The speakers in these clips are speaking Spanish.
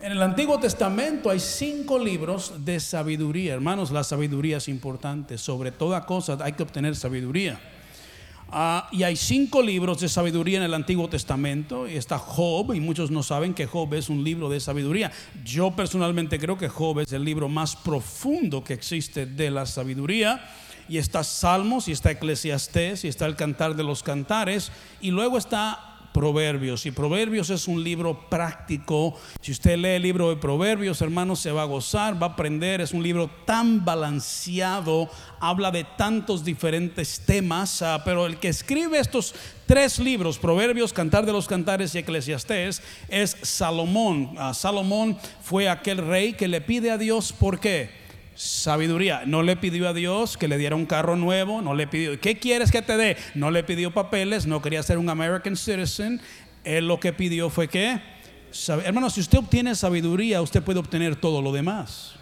En el Antiguo Testamento hay cinco libros de sabiduría. Hermanos, la sabiduría es importante. Sobre toda cosa hay que obtener sabiduría. Ah, y hay cinco libros de sabiduría en el Antiguo Testamento. Y está Job, y muchos no saben que Job es un libro de sabiduría. Yo personalmente creo que Job es el libro más profundo que existe de la sabiduría. Y está Salmos, y está Eclesiastés, y está el Cantar de los Cantares. Y luego está Proverbios. Y Proverbios es un libro práctico. Si usted lee el libro de Proverbios, hermanos, se va a gozar, va a aprender. Es un libro tan balanceado, habla de tantos diferentes temas. Ah, pero el que escribe estos tres libros, Proverbios, Cantar de los Cantares y Eclesiastés, es Salomón. Ah, Salomón fue aquel rey que le pide a Dios, ¿por qué? Sabiduría. No le pidió a Dios que le diera un carro nuevo, no le pidió, ¿qué quieres que te dé? No le pidió papeles, no quería ser un American citizen. Él lo que pidió fue que, hermano, si usted obtiene sabiduría, usted puede obtener todo lo demás.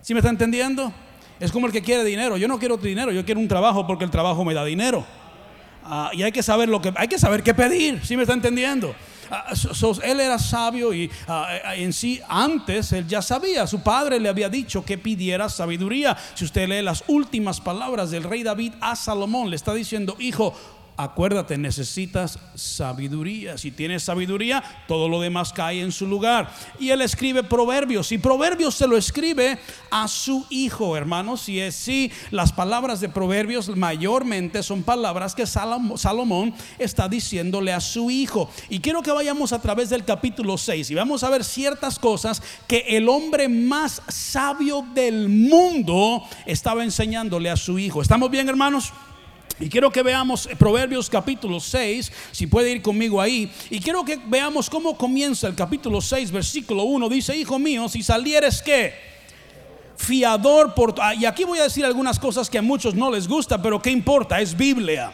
¿Sí me está entendiendo? Es como el que quiere dinero. Yo no quiero dinero, yo quiero un trabajo porque el trabajo me da dinero. Ah, y hay que saber lo que hay que saber qué pedir. ¿Sí me está entendiendo? Ah, él era sabio y ah, en sí antes él ya sabía, su padre le había dicho que pidiera sabiduría. Si usted lee las últimas palabras del rey David a Salomón, le está diciendo, hijo, acuérdate, necesitas sabiduría. Si tienes sabiduría, todo lo demás cae en su lugar. Y él escribe proverbios. Y proverbios se lo escribe a su hijo, hermanos. Y es sí, las palabras de proverbios mayormente son palabras que Salomón está diciéndole a su hijo. Y quiero que vayamos a través del capítulo 6 y vamos a ver ciertas cosas que el hombre más sabio del mundo estaba enseñándole a su hijo. ¿Estamos bien, hermanos? Y quiero que veamos Proverbios capítulo 6, si puede ir conmigo ahí. Y quiero que veamos cómo comienza el capítulo 6, versículo 1. Dice, hijo mío, si salieres que fiador por... Ah, y aquí voy a decir algunas cosas que a muchos no les gusta, pero ¿qué importa? Es Biblia.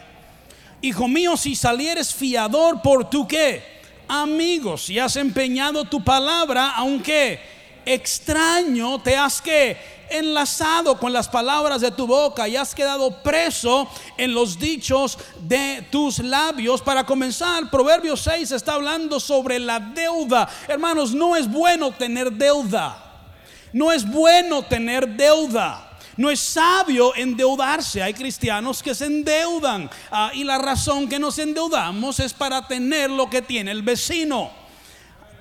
Hijo mío, si salieres fiador por tu qué? Amigos, si has empeñado tu palabra, aunque extraño te has que enlazado con las palabras de tu boca y has quedado preso en los dichos de tus labios. Para comenzar, Proverbios 6 está hablando sobre la deuda. Hermanos, no es bueno tener deuda. No es bueno tener deuda. No es sabio endeudarse. Hay cristianos que se endeudan. Ah, y la razón que nos endeudamos es para tener lo que tiene el vecino.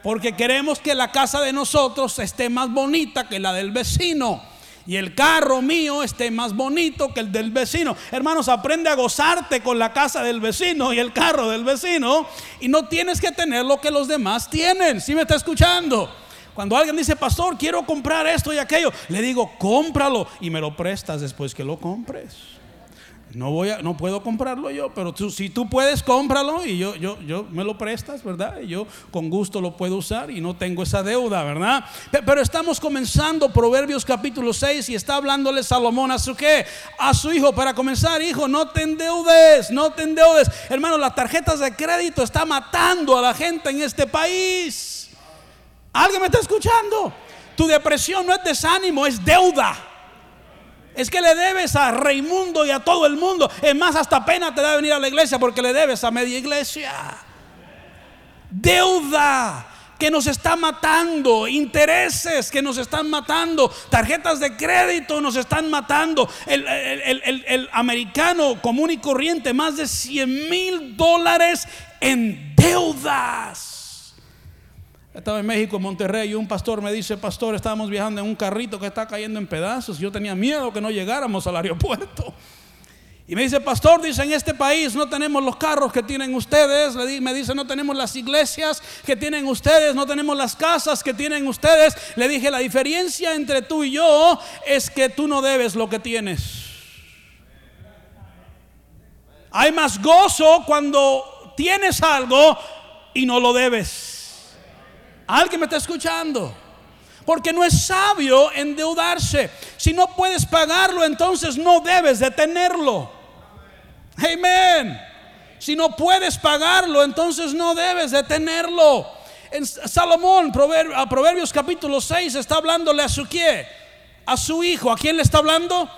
Porque queremos que la casa de nosotros esté más bonita que la del vecino y el carro mío esté más bonito que el del vecino. Hermanos, aprende a gozarte con la casa del vecino y el carro del vecino y no tienes que tener lo que los demás tienen. Si me está escuchando? Cuando alguien dice, pastor, quiero comprar esto y aquello, le digo, cómpralo y me lo prestas después que lo compres. No voy a, no puedo comprarlo yo, pero tú, si tú puedes, cómpralo y yo, yo, yo me lo prestas, ¿verdad? Y yo con gusto lo puedo usar y no tengo esa deuda, ¿verdad? Pero estamos comenzando Proverbios capítulo 6 y está hablándole Salomón a su qué? A su hijo. Para comenzar, hijo, no te endeudes, no te endeudes. Hermano, las tarjetas de crédito están matando a la gente en este país. ¿Alguien me está escuchando? Tu depresión no es desánimo, es deuda. Es que le debes a Raimundo y a todo el mundo. Es más, hasta pena te da venir a la iglesia porque le debes a media iglesia. Deuda que nos está matando, intereses que nos están matando, tarjetas de crédito nos están matando. El, el americano común y corriente, más de 100 mil dólares en deudas. Estaba en México, en Monterrey, y un pastor me dice, pastor, estábamos viajando en un carrito que está cayendo en pedazos. Yo tenía miedo que no llegáramos al aeropuerto. Y me dice, pastor, dice, en este país no tenemos los carros que tienen ustedes. Me dice, no tenemos las iglesias que tienen ustedes, no tenemos las casas que tienen ustedes. Le dije, la diferencia entre tú y yo es que tú no debes lo que tienes. Hay más gozo cuando tienes algo y no lo debes. Alguien me está escuchando. Porque no es sabio endeudarse. Si no puedes pagarlo, entonces no debes de tenerlo. Amén. Si no puedes pagarlo, entonces no debes de tenerlo. En Salomón, Proverbios, capítulo 6, está hablándole a su qué? A su hijo. ¿A quién le está hablando?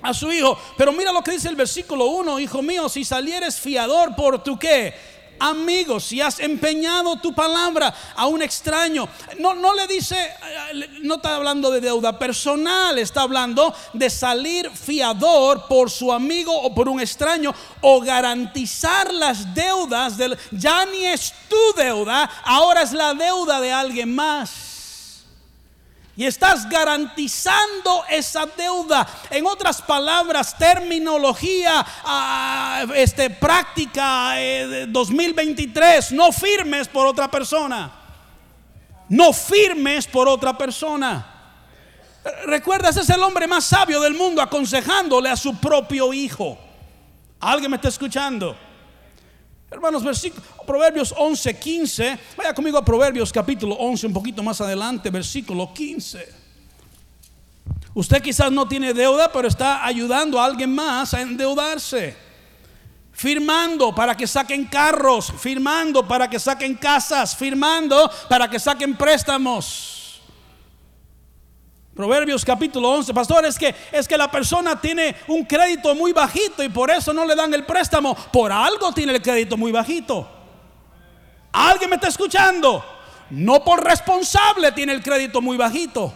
A su hijo. Pero mira lo que dice el versículo 1, hijo mío, si salieres fiador por tu qué? Amigo, si has empeñado tu palabra a un extraño, no, no le dice, eh, no está hablando de deuda personal, está hablando de salir fiador por su amigo o por un extraño o garantizar las deudas del, ya ni es tu deuda, ahora es la deuda de alguien más. Y estás garantizando esa deuda. En otras palabras, terminología, ah, este, práctica 2023, eh, no firmes por otra persona. No firmes por otra persona. Recuerda, ese es el hombre más sabio del mundo aconsejándole a su propio hijo. ¿Alguien me está escuchando? Hermanos, Proverbios 11, 15. Vaya conmigo a Proverbios capítulo 11, un poquito más adelante, versículo 15. Usted quizás no tiene deuda, pero está ayudando a alguien más a endeudarse. Firmando para que saquen carros, firmando para que saquen casas, firmando para que saquen préstamos. Proverbios capítulo 11, pastor, es que es que la persona tiene un crédito muy bajito y por eso no le dan el préstamo. Por algo tiene el crédito muy bajito. ¿Alguien me está escuchando? No por responsable tiene el crédito muy bajito.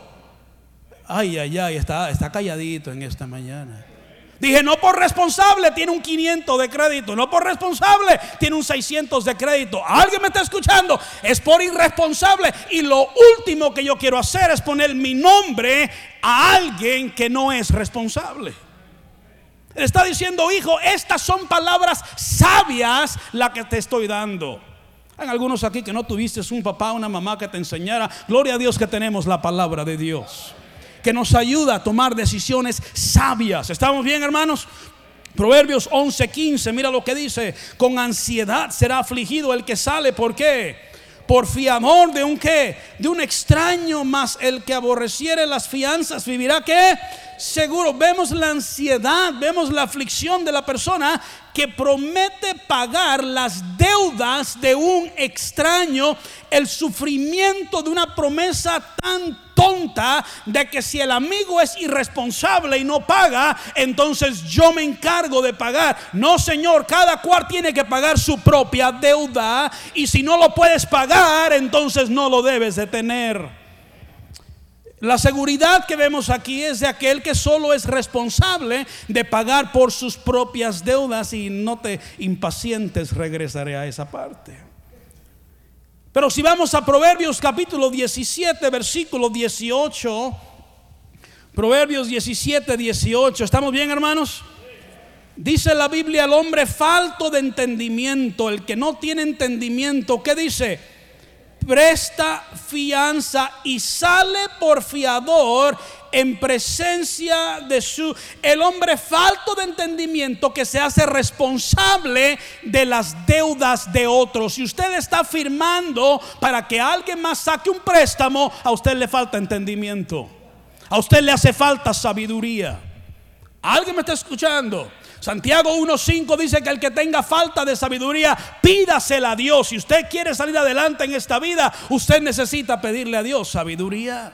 Ay, ay, ay, está, está calladito en esta mañana. Dije, no por responsable tiene un 500 de crédito, no por responsable tiene un 600 de crédito. ¿Alguien me está escuchando? Es por irresponsable. Y lo último que yo quiero hacer es poner mi nombre a alguien que no es responsable. está diciendo, hijo, estas son palabras sabias las que te estoy dando. Hay algunos aquí que no tuviste un papá, una mamá que te enseñara. Gloria a Dios que tenemos la palabra de Dios que nos ayuda a tomar decisiones sabias. ¿Estamos bien, hermanos? Proverbios 11:15, mira lo que dice, con ansiedad será afligido el que sale, ¿por qué? Por fiamor de un qué? De un extraño, más el que aborreciere las fianzas vivirá qué? Seguro, vemos la ansiedad, vemos la aflicción de la persona que promete pagar las deudas de un extraño, el sufrimiento de una promesa tan tonta de que si el amigo es irresponsable y no paga, entonces yo me encargo de pagar. No, Señor, cada cual tiene que pagar su propia deuda y si no lo puedes pagar, entonces no lo debes de tener. La seguridad que vemos aquí es de aquel que solo es responsable de pagar por sus propias deudas y no te impacientes, regresaré a esa parte. Pero si vamos a Proverbios capítulo 17, versículo 18, Proverbios 17, 18, ¿estamos bien hermanos? Dice la Biblia, el hombre falto de entendimiento, el que no tiene entendimiento, ¿qué dice? Presta fianza y sale por fiador en presencia de su el hombre falto de entendimiento que se hace responsable de las deudas de otros. Si usted está firmando para que alguien más saque un préstamo, a usted le falta entendimiento. A usted le hace falta sabiduría. ¿Alguien me está escuchando? Santiago 1.5 dice que el que tenga falta de sabiduría, pídasela a Dios. Si usted quiere salir adelante en esta vida, usted necesita pedirle a Dios sabiduría.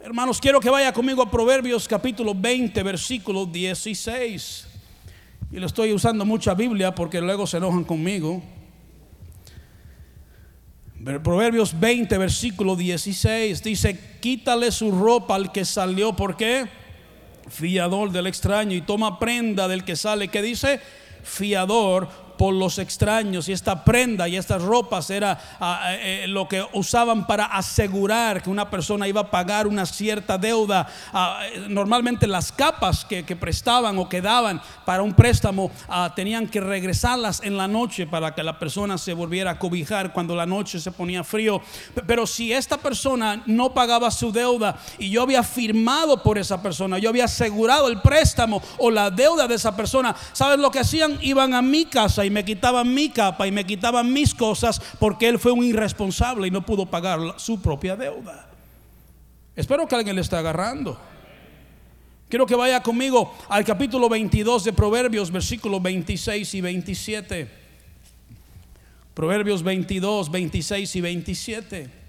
Hermanos, quiero que vaya conmigo a Proverbios capítulo 20, versículo 16. Y le estoy usando mucha Biblia porque luego se enojan conmigo. Proverbios 20, versículo 16 dice, quítale su ropa al que salió. ¿Por qué? Fiador del extraño y toma prenda del que sale, que dice fiador por los extraños y esta prenda y estas ropas era ah, eh, eh, lo que usaban para asegurar que una persona iba a pagar una cierta deuda. Ah, eh, normalmente las capas que, prestaban o que daban para un préstamo ah, tenían que regresarlas en la noche para que la persona se volviera a cobijar cuando la noche se ponía frío. Pero si esta persona no pagaba su deuda y yo había firmado por esa persona, yo había asegurado el préstamo o la deuda de esa persona, ¿sabes lo que hacían? Iban a mi casa y me quitaban mi capa y me quitaban mis cosas porque él fue un irresponsable y no pudo pagar su propia deuda. Espero que alguien le esté agarrando. Quiero que vaya conmigo al capítulo 22 de Proverbios, versículos 26 y 27. Proverbios 22, 26 y 27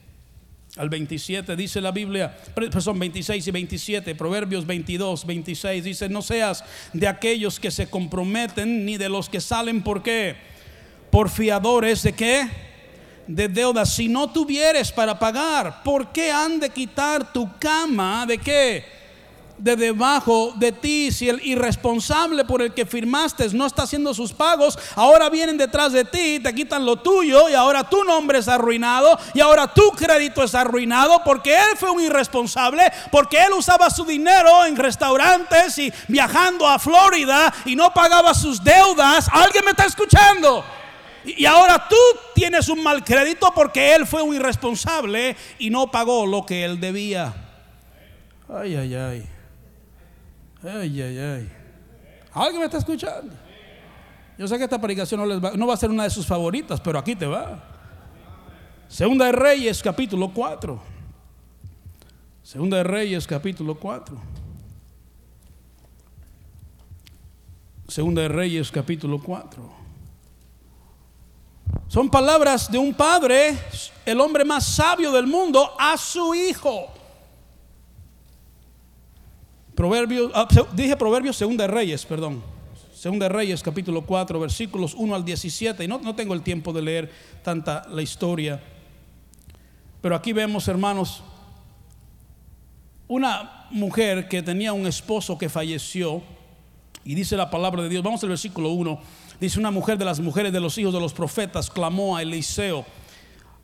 al 27 dice la Biblia, son 26 y 27, Proverbios 22, 26 dice, no seas de aquellos que se comprometen ni de los que salen, ¿por qué? por fiadores de qué? De deudas. Si no tuvieres para pagar, ¿por qué han de quitar tu cama de qué? De debajo de ti, si el irresponsable por el que firmaste no está haciendo sus pagos, ahora vienen detrás de ti, te quitan lo tuyo y ahora tu nombre es arruinado y ahora tu crédito es arruinado porque él fue un irresponsable, porque él usaba su dinero en restaurantes y viajando a Florida y no pagaba sus deudas. ¿Alguien me está escuchando? Y ahora tú tienes un mal crédito porque él fue un irresponsable y no pagó lo que él debía. Ay, ay, ay. Ay, ay, ay. ¿Alguien me está escuchando? Yo sé que esta predicación no, va, no va a ser una de sus favoritas, pero aquí te va. Segunda de Reyes, capítulo 4. Segunda de Reyes, capítulo 4. Segunda de Reyes, capítulo 4. Son palabras de un padre, el hombre más sabio del mundo, a su hijo. Proverbios, ah, dije Proverbios, Segunda de Reyes, perdón. Segunda de Reyes, capítulo 4, versículos 1 al 17. Y no, no tengo el tiempo de leer tanta la historia. Pero aquí vemos, hermanos, una mujer que tenía un esposo que falleció. Y dice la palabra de Dios, vamos al versículo 1. Dice una mujer de las mujeres de los hijos de los profetas, clamó a Eliseo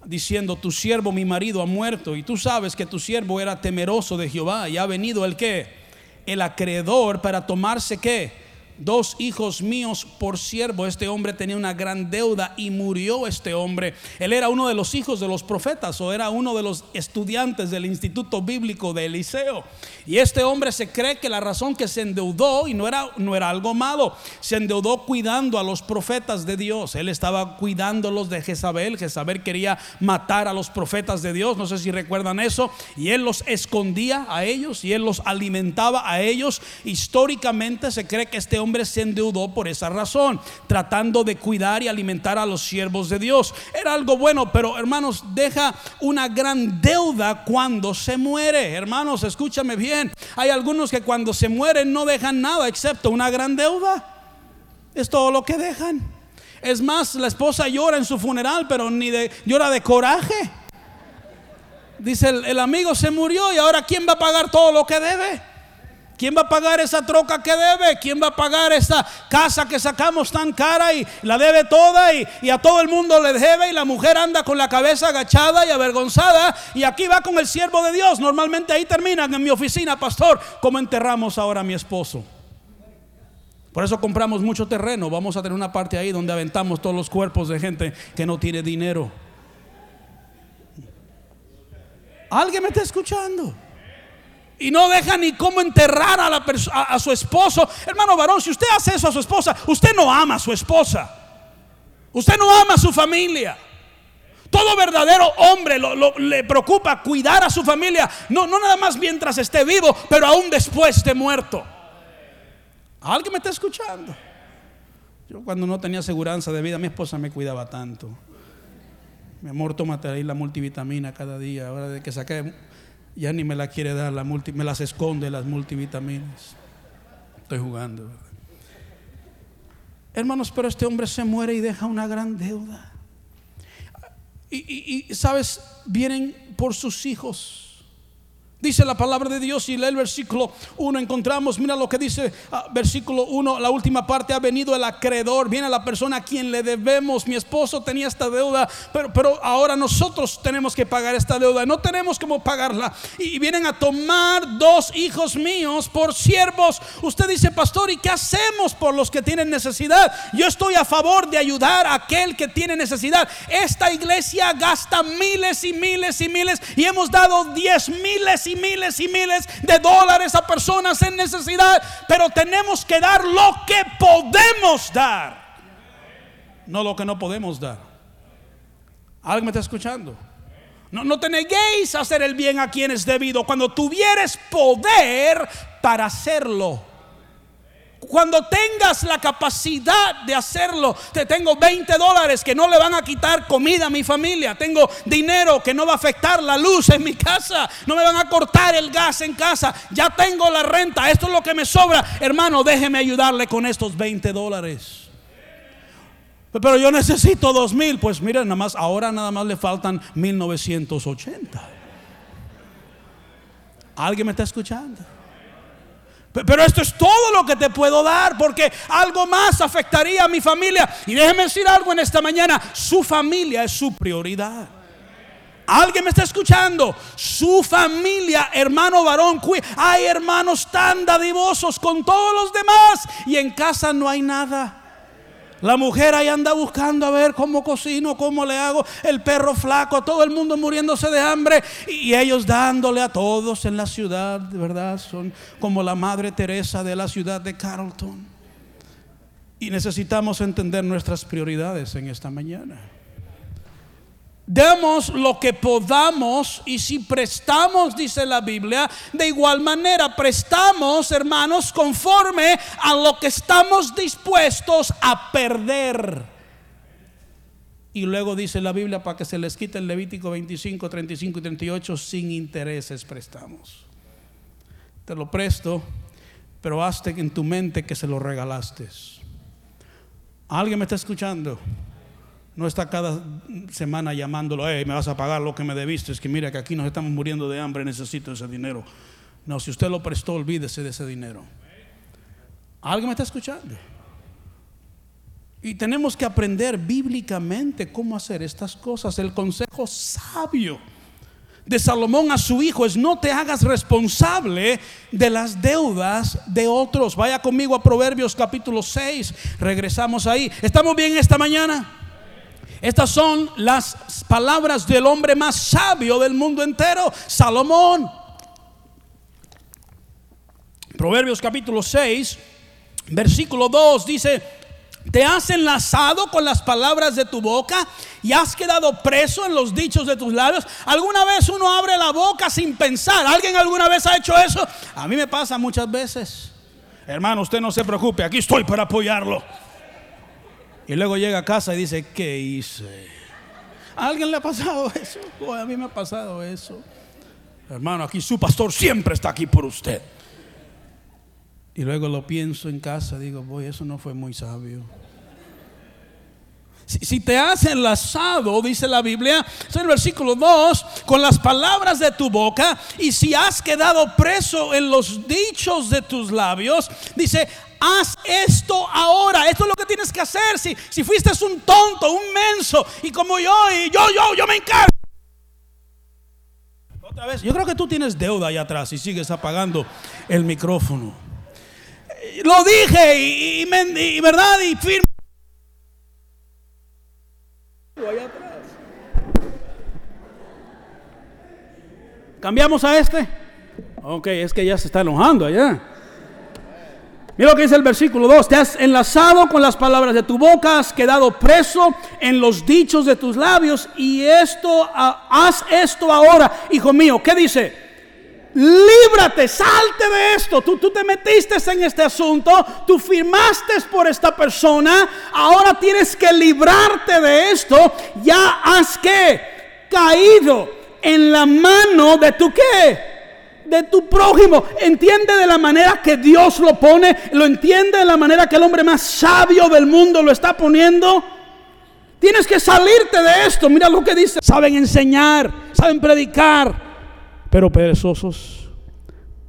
diciendo, tu siervo, mi marido, ha muerto. Y tú sabes que tu siervo era temeroso de Jehová y ha venido el que el acreedor para tomarse qué? Dos hijos míos por siervo. Este hombre tenía una gran deuda y murió este hombre. Él era uno de los hijos de los profetas o era uno de los estudiantes del Instituto Bíblico de Eliseo. Y este hombre se cree que la razón que se endeudó, y no era, no era algo malo, se endeudó cuidando a los profetas de Dios. Él estaba cuidándolos de Jezabel. Jezabel quería matar a los profetas de Dios. No sé si recuerdan eso. Y él los escondía a ellos y él los alimentaba a ellos. Históricamente se cree que este hombre se endeudó por esa razón, tratando de cuidar y alimentar a los siervos de Dios. Era algo bueno, pero hermanos, deja una gran deuda cuando se muere. Hermanos, escúchame bien. Hay algunos que cuando se mueren no dejan nada excepto una gran deuda. Es todo lo que dejan. Es más, la esposa llora en su funeral, pero ni de llora de coraje. Dice el, el amigo se murió y ahora ¿quién va a pagar todo lo que debe? ¿Quién va a pagar esa troca que debe? ¿Quién va a pagar esa casa que sacamos tan cara y la debe toda y, a todo el mundo le debe y la mujer anda con la cabeza agachada y avergonzada y aquí va con el siervo de Dios? Normalmente ahí terminan en mi oficina, pastor, ¿cómo enterramos ahora a mi esposo? Por eso compramos mucho terreno. Vamos a tener una parte ahí donde aventamos todos los cuerpos de gente que no tiene dinero. ¿Alguien me está escuchando? Y no deja ni cómo enterrar a, la a, su esposo. Hermano varón, si usted hace eso a su esposa, usted no ama a su esposa. Usted no ama a su familia. Todo verdadero hombre le preocupa cuidar a su familia, no, nada más mientras esté vivo, pero aún después de muerto. ¿Alguien me está escuchando? Yo cuando no tenía seguridad de vida, mi esposa me cuidaba tanto. Mi amor, tómate ahí la multivitamina cada día. Ahora de que saqué ya ni me la quiere dar, la multi, me las esconde las multivitaminas. Estoy jugando. Hermanos, pero este hombre se muere y deja una gran deuda. Y, y sabes, vienen por sus hijos Dice la palabra de Dios y lee el versículo 1, encontramos, mira lo que dice ah, versículo 1, la última parte, ha venido el acreedor, viene la persona a quien le debemos, mi esposo tenía esta deuda, pero, pero ahora nosotros tenemos que pagar esta deuda, no tenemos cómo pagarla. Y, vienen a tomar dos hijos míos por siervos. Usted dice, pastor, ¿y qué hacemos por los que tienen necesidad? Yo estoy a favor de ayudar a aquel que tiene necesidad. Esta iglesia gasta miles y miles y miles y hemos dado diez miles y miles y miles de dólares a personas en necesidad, pero tenemos que dar lo que podemos dar, no lo que no podemos dar. ¿Alguien me está escuchando? No, no te neguéis a hacer el bien a quienes debido cuando tuvieres poder para hacerlo. Cuando tengas la capacidad de hacerlo, te tengo 20 dólares que no le van a quitar comida a mi familia. Tengo dinero que no va a afectar la luz en mi casa. No me van a cortar el gas en casa. Ya tengo la renta. Esto es lo que me sobra. Hermano, déjeme ayudarle con estos 20 dólares. Pero yo necesito dos mil. Pues miren, nada más, ahora nada más le faltan 1980. ¿Alguien me está escuchando? Pero esto es todo lo que te puedo dar porque algo más afectaría a mi familia. Y déjeme decir algo en esta mañana, su familia es su prioridad. Alguien me está escuchando. Su familia, hermano varón, hay hermanos tan dadivosos con todos los demás y en casa no hay nada. La mujer ahí anda buscando a ver cómo cocino, cómo le hago. El perro flaco, todo el mundo muriéndose de hambre. Y ellos dándole a todos en la ciudad, verdad, son como la Madre Teresa de la ciudad de Carlton. Y necesitamos entender nuestras prioridades en esta mañana. Demos lo que podamos y si prestamos, dice la Biblia, de igual manera prestamos, hermanos, conforme a lo que estamos dispuestos a perder. Y luego dice la Biblia para que se les quite el Levítico 25, 35 y 38, sin intereses prestamos. Te lo presto, pero hazte en tu mente que se lo regalaste. ¿Alguien me está escuchando? No está cada semana llamándolo, hey, me vas a pagar lo que me debiste. Es que mira que aquí nos estamos muriendo de hambre, necesito ese dinero. No, si usted lo prestó, olvídese de ese dinero. ¿Alguien me está escuchando? Y tenemos que aprender bíblicamente cómo hacer estas cosas. El consejo sabio de Salomón a su hijo es no te hagas responsable de las deudas de otros. Vaya conmigo a Proverbios capítulo 6. Regresamos ahí. ¿Estamos bien esta mañana? Estas son las palabras del hombre más sabio del mundo entero, Salomón. Proverbios capítulo 6, versículo 2 dice, te has enlazado con las palabras de tu boca y has quedado preso en los dichos de tus labios. ¿Alguna vez uno abre la boca sin pensar? ¿Alguien alguna vez ha hecho eso? A mí me pasa muchas veces. Hermano, usted no se preocupe, aquí estoy para apoyarlo. Y luego llega a casa y dice, ¿qué hice? ¿A alguien le ha pasado eso? a mí me ha pasado eso. Hermano, aquí su pastor siempre está aquí por usted. Y luego lo pienso en casa, digo, voy, eso no fue muy sabio. Si, te has enlazado, dice la Biblia, es el versículo 2, con las palabras de tu boca, y si has quedado preso en los dichos de tus labios, dice, haz esto ahora. Esto es lo que tienes que hacer. Si, si fuiste un tonto, un menso, y como yo, y yo, yo, yo me encargo. Otra vez, yo creo que tú tienes deuda allá atrás y sigues apagando el micrófono. Lo dije y, y, verdad y firme. ¿Cambiamos a este? Ok, es que ya se está enojando allá. Mira lo que dice el versículo 2, te has enlazado con las palabras de tu boca, has quedado preso en los dichos de tus labios y esto, haz esto ahora, hijo mío. ¿Qué dice? Líbrate, salte de esto. Tú, tú te metiste en este asunto, tú firmaste por esta persona, ahora tienes que librarte de esto. Ya has que caído en la mano de tu qué? De tu prójimo. Entiende de la manera que Dios lo pone. Lo entiende de la manera que el hombre más sabio del mundo lo está poniendo. Tienes que salirte de esto. Mira lo que dice. Saben enseñar, saben predicar, pero perezosos.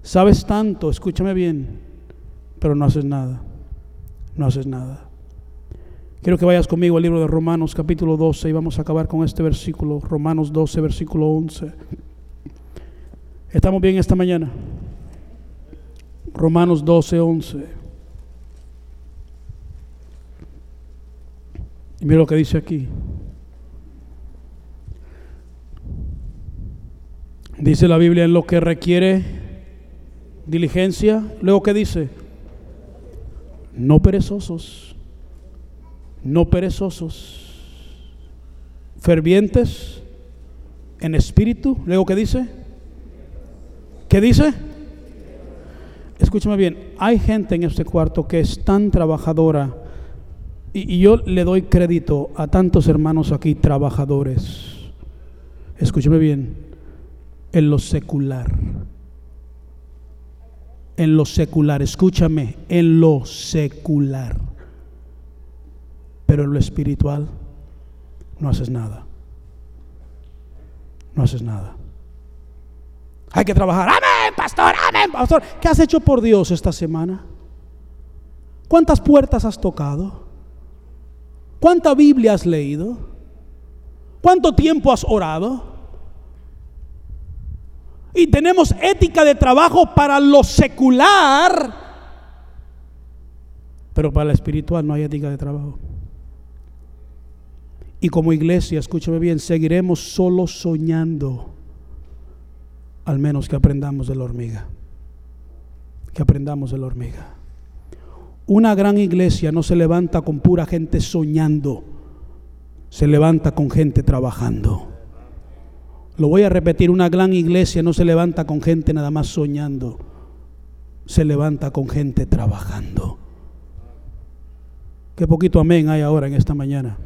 Sabes tanto, escúchame bien, pero no haces nada. No haces nada. Quiero que vayas conmigo al libro de Romanos capítulo 12 y vamos a acabar con este versículo. Romanos 12, versículo 11. ¿Estamos bien esta mañana? Romanos 12, 11. Y mira lo que dice aquí. Dice la Biblia en lo que requiere diligencia. Luego que dice, no perezosos, no perezosos, fervientes en espíritu. Luego que dice, ¿Qué dice? Escúchame bien, hay gente en este cuarto que es tan trabajadora y, yo le doy crédito a tantos hermanos aquí trabajadores. Escúchame bien, en lo secular. En lo secular, escúchame, en lo secular pero en lo espiritual no haces nada. No haces nada. Hay que trabajar. Amén, pastor, amén, pastor. ¿Qué has hecho por Dios esta semana? ¿Cuántas puertas has tocado? ¿Cuánta Biblia has leído? ¿Cuánto tiempo has orado? Y tenemos ética de trabajo para lo secular, pero para lo espiritual no hay ética de trabajo. Y como iglesia, escúchame bien, seguiremos solo soñando, al menos que aprendamos de la hormiga. Que aprendamos de la hormiga. Una gran iglesia no se levanta con pura gente soñando, se levanta con gente trabajando. Lo voy a repetir, una gran iglesia no se levanta con gente nada más soñando, se levanta con gente trabajando. Qué poquito amén hay ahora en esta mañana.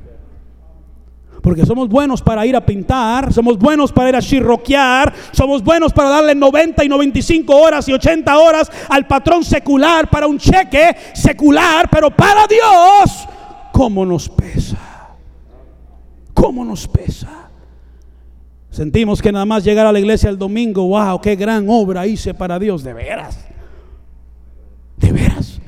Porque somos buenos para ir a pintar, somos buenos para ir a chirroquear, somos buenos para darle 90 y 95 horas y 80 horas al patrón secular para un cheque secular, pero para Dios, ¿cómo nos pesa? ¿Cómo nos pesa? Sentimos que nada más llegar a la iglesia el domingo, wow, qué gran obra hice para Dios, de veras. De veras.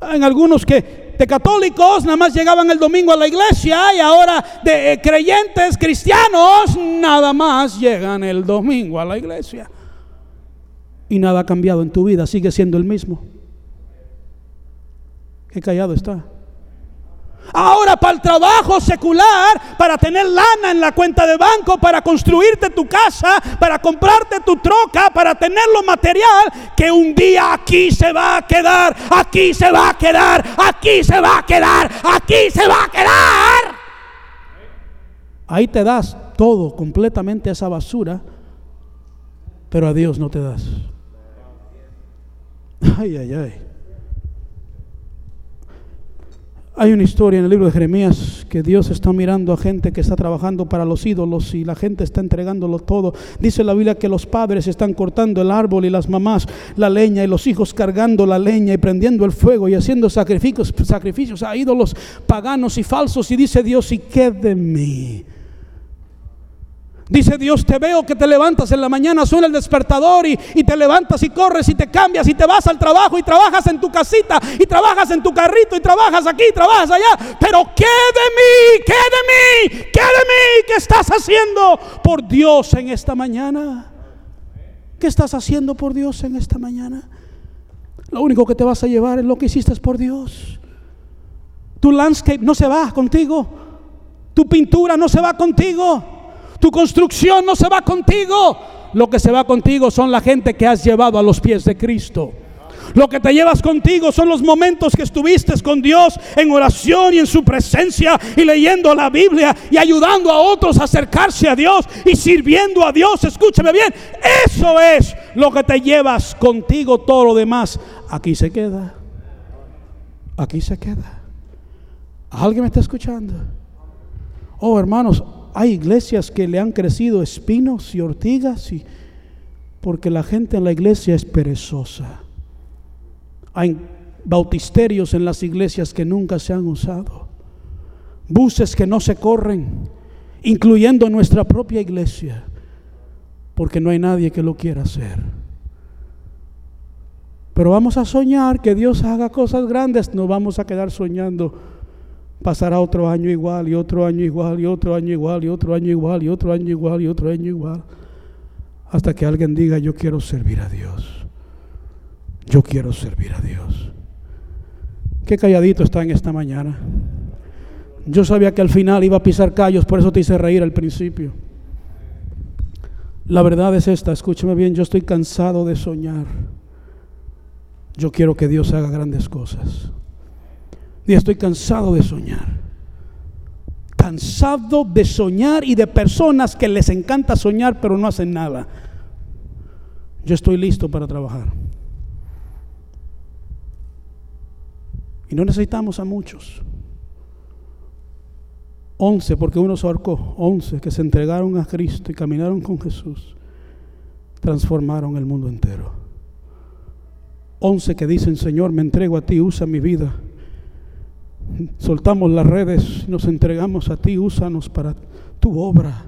En algunos que de católicos nada más llegaban el domingo a la iglesia y ahora de eh, creyentes cristianos nada más llegan el domingo a la iglesia. Y nada ha cambiado en tu vida, sigue siendo el mismo. Qué callado está. Ahora para el trabajo secular, para tener lana en la cuenta de banco, para construirte tu casa, para comprarte tu troca, para tener lo material que un día aquí se va a quedar, aquí se va a quedar, aquí se va a quedar, aquí se va a quedar. Ahí te das todo completamente esa basura, pero a Dios no te das. Ay, ay, ay. Hay una historia en el libro de Jeremías que Dios está mirando a gente que está trabajando para los ídolos y la gente está entregándolo todo. Dice la Biblia que los padres están cortando el árbol y las mamás la leña y los hijos cargando la leña y prendiendo el fuego y haciendo sacrificios, sacrificios a ídolos paganos y falsos. Y dice Dios, ¿y qué de mí? Dice Dios, te veo que te levantas en la mañana, suena el despertador y, y, te levantas y corres y te cambias y te vas al trabajo y trabajas en tu casita y trabajas en tu carrito y trabajas aquí, y trabajas allá. Pero ¿qué de mí? ¿Qué de mí? ¿Qué de mí? ¿Qué estás haciendo por Dios en esta mañana? ¿Qué estás haciendo por Dios en esta mañana? Lo único que te vas a llevar es lo que hiciste por Dios. Tu landscape no se va contigo. Tu pintura no se va contigo. Tu construcción no se va contigo. Lo que se va contigo son la gente que has llevado a los pies de Cristo. Lo que te llevas contigo son los momentos que estuviste con Dios en oración y en su presencia y leyendo la Biblia y ayudando a otros a acercarse a Dios y sirviendo a Dios. Escúchame bien, eso es lo que te llevas contigo. Todo lo demás aquí se queda. Aquí se queda. ¿Alguien me está escuchando? Oh, hermanos, hay iglesias que le han crecido espinos y ortigas y porque la gente en la iglesia es perezosa. Hay bautisterios en las iglesias que nunca se han usado. Buses que no se corren, incluyendo nuestra propia iglesia, porque no hay nadie que lo quiera hacer. Pero vamos a soñar que Dios haga cosas grandes, no vamos a quedar soñando pasará otro año igual y otro año igual y otro año igual y otro año igual y otro año igual y otro año igual. Hasta que alguien diga, yo quiero servir a Dios. Yo quiero servir a Dios. Qué calladito está en esta mañana. Yo sabía que al final iba a pisar callos, por eso te hice reír al principio. La verdad es esta, escúchame bien, yo estoy cansado de soñar. Yo quiero que Dios haga grandes cosas. Y estoy cansado de soñar. Cansado de soñar y de personas que les encanta soñar pero no hacen nada. Yo estoy listo para trabajar. Y no necesitamos a muchos. Once, porque uno se ahorcó. Once que se entregaron a Cristo y caminaron con Jesús. Transformaron el mundo entero. Once que dicen, Señor, me entrego a ti, usa mi vida soltamos las redes, nos entregamos a ti, úsanos para tu obra.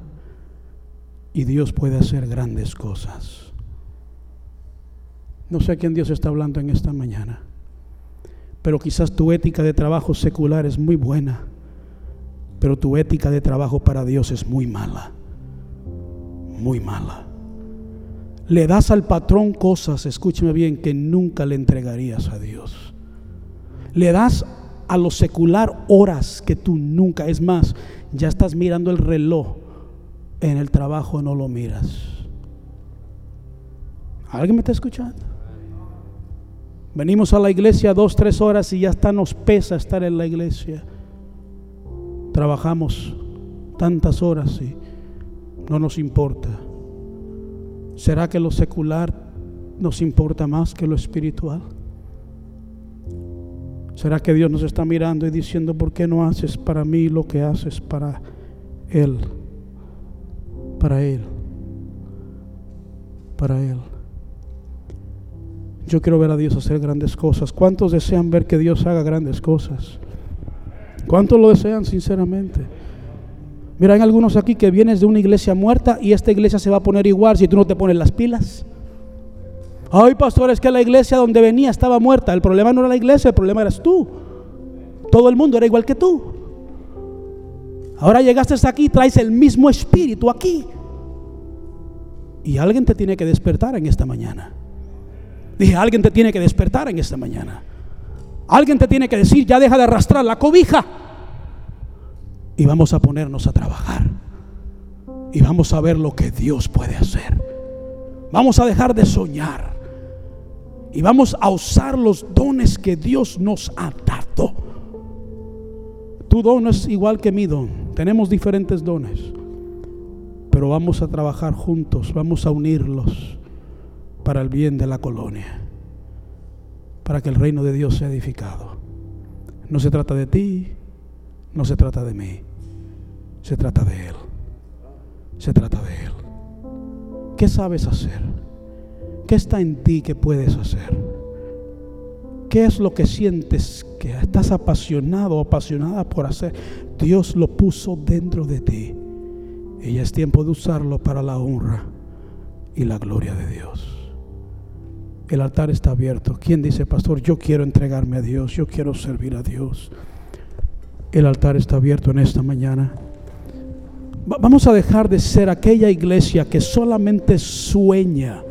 Y Dios puede hacer grandes cosas. No sé a quién Dios está hablando en esta mañana, pero quizás tu ética de trabajo secular es muy buena, pero tu ética de trabajo para Dios es muy mala, muy mala. Le das al patrón cosas, escúcheme bien, que nunca le entregarías a Dios. Le das a lo secular horas que tú nunca, es más, ya estás mirando el reloj en el trabajo, no lo miras. ¿Alguien me está escuchando? Venimos a la iglesia dos, tres horas y ya está nos pesa estar en la iglesia. Trabajamos tantas horas y no nos importa. ¿Será que lo secular nos importa más que lo espiritual? ¿Será que Dios nos está mirando y diciendo, ¿por qué no haces para mí lo que haces para Él? Para Él. Para Él. Yo quiero ver a Dios hacer grandes cosas. ¿Cuántos desean ver que Dios haga grandes cosas? ¿Cuántos lo desean sinceramente? Mira, hay algunos aquí que vienes de una iglesia muerta y esta iglesia se va a poner igual si tú no te pones las pilas. Ay, pastor, es que la iglesia donde venía estaba muerta. El problema no era la iglesia, el problema eras tú. Todo el mundo era igual que tú. Ahora llegaste aquí, traes el mismo espíritu aquí. Y alguien te tiene que despertar en esta mañana. Dije, alguien te tiene que despertar en esta mañana. Alguien te tiene que decir, ya deja de arrastrar la cobija. Y vamos a ponernos a trabajar. Y vamos a ver lo que Dios puede hacer. Vamos a dejar de soñar. Y vamos a usar los dones que Dios nos ha dado. Tu don no es igual que mi don. Tenemos diferentes dones. Pero vamos a trabajar juntos, vamos a unirlos para el bien de la colonia. Para que el reino de Dios sea edificado. No se trata de ti, no se trata de mí. Se trata de Él. Se trata de Él. ¿Qué sabes hacer? ¿Qué está en ti que puedes hacer? ¿Qué es lo que sientes que estás apasionado o apasionada por hacer? Dios lo puso dentro de ti. Y ya es tiempo de usarlo para la honra y la gloria de Dios. El altar está abierto. ¿Quién dice, pastor, yo quiero entregarme a Dios, yo quiero servir a Dios? El altar está abierto en esta mañana. Vamos a dejar de ser aquella iglesia que solamente sueña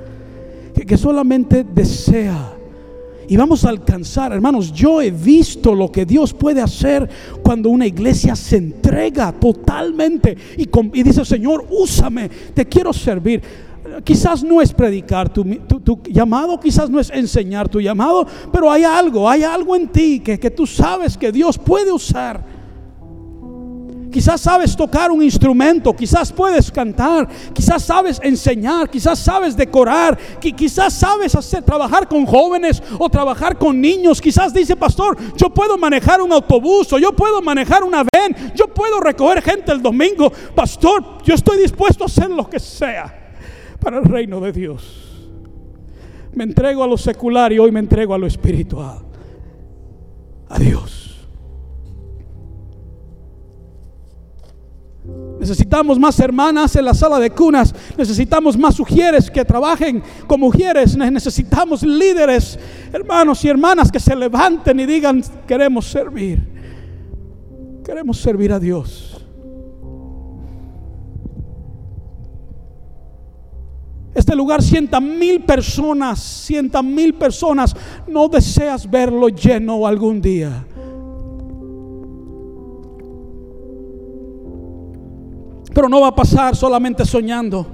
que, solamente desea. Y vamos a alcanzar, hermanos, yo he visto lo que Dios puede hacer cuando una iglesia se entrega totalmente y, y dice, Señor, úsame, te quiero servir. Quizás no es predicar tu, tu, llamado, quizás no es enseñar tu llamado, pero hay algo, hay algo en ti que, que tú sabes que Dios puede usar. Quizás sabes tocar un instrumento, quizás puedes cantar, quizás sabes enseñar, quizás sabes decorar, quizás sabes hacer trabajar con jóvenes o trabajar con niños. Quizás dice, pastor, yo puedo manejar un autobús o yo puedo manejar una ven, yo puedo recoger gente el domingo. Pastor, yo estoy dispuesto a hacer lo que sea para el reino de Dios. Me entrego a lo secular y hoy me entrego a lo espiritual. Adiós. Necesitamos más hermanas en la sala de cunas. Necesitamos más mujeres que trabajen como mujeres. Necesitamos líderes, hermanos y hermanas que se levanten y digan, queremos servir. Queremos servir a Dios. Este lugar sienta mil personas, sienta mil personas. No deseas verlo lleno algún día. Pero no va a pasar solamente soñando.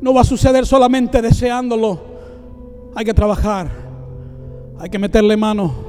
No va a suceder solamente deseándolo. Hay que trabajar. Hay que meterle mano.